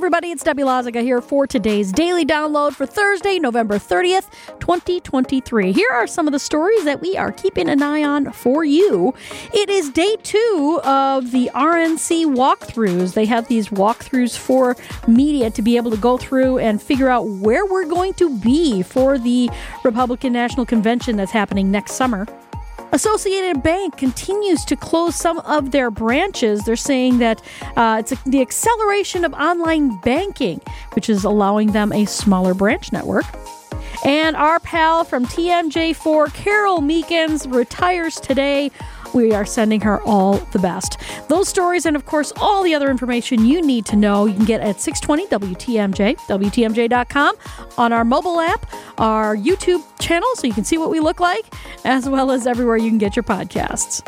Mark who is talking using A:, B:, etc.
A: everybody, it's Debbie Lazaga here for today's daily download for Thursday, November 30th, 2023. Here are some of the stories that we are keeping an eye on for you. It is day two of the RNC walkthroughs. They have these walkthroughs for media to be able to go through and figure out where we're going to be for the Republican National Convention that's happening next summer. Associated Bank continues to close some of their branches. They're saying that uh, it's the acceleration of online banking, which is allowing them a smaller branch network. And our pal from TMJ4, Carole Meekins, retires today. We are sending her all the best. Those stories and, of course, all the other information you need to know, you can get at 620 WTMJ, WTMJ.com, on our mobile app, our YouTube channel, so you can see what we look like, as well as everywhere you can get your podcasts.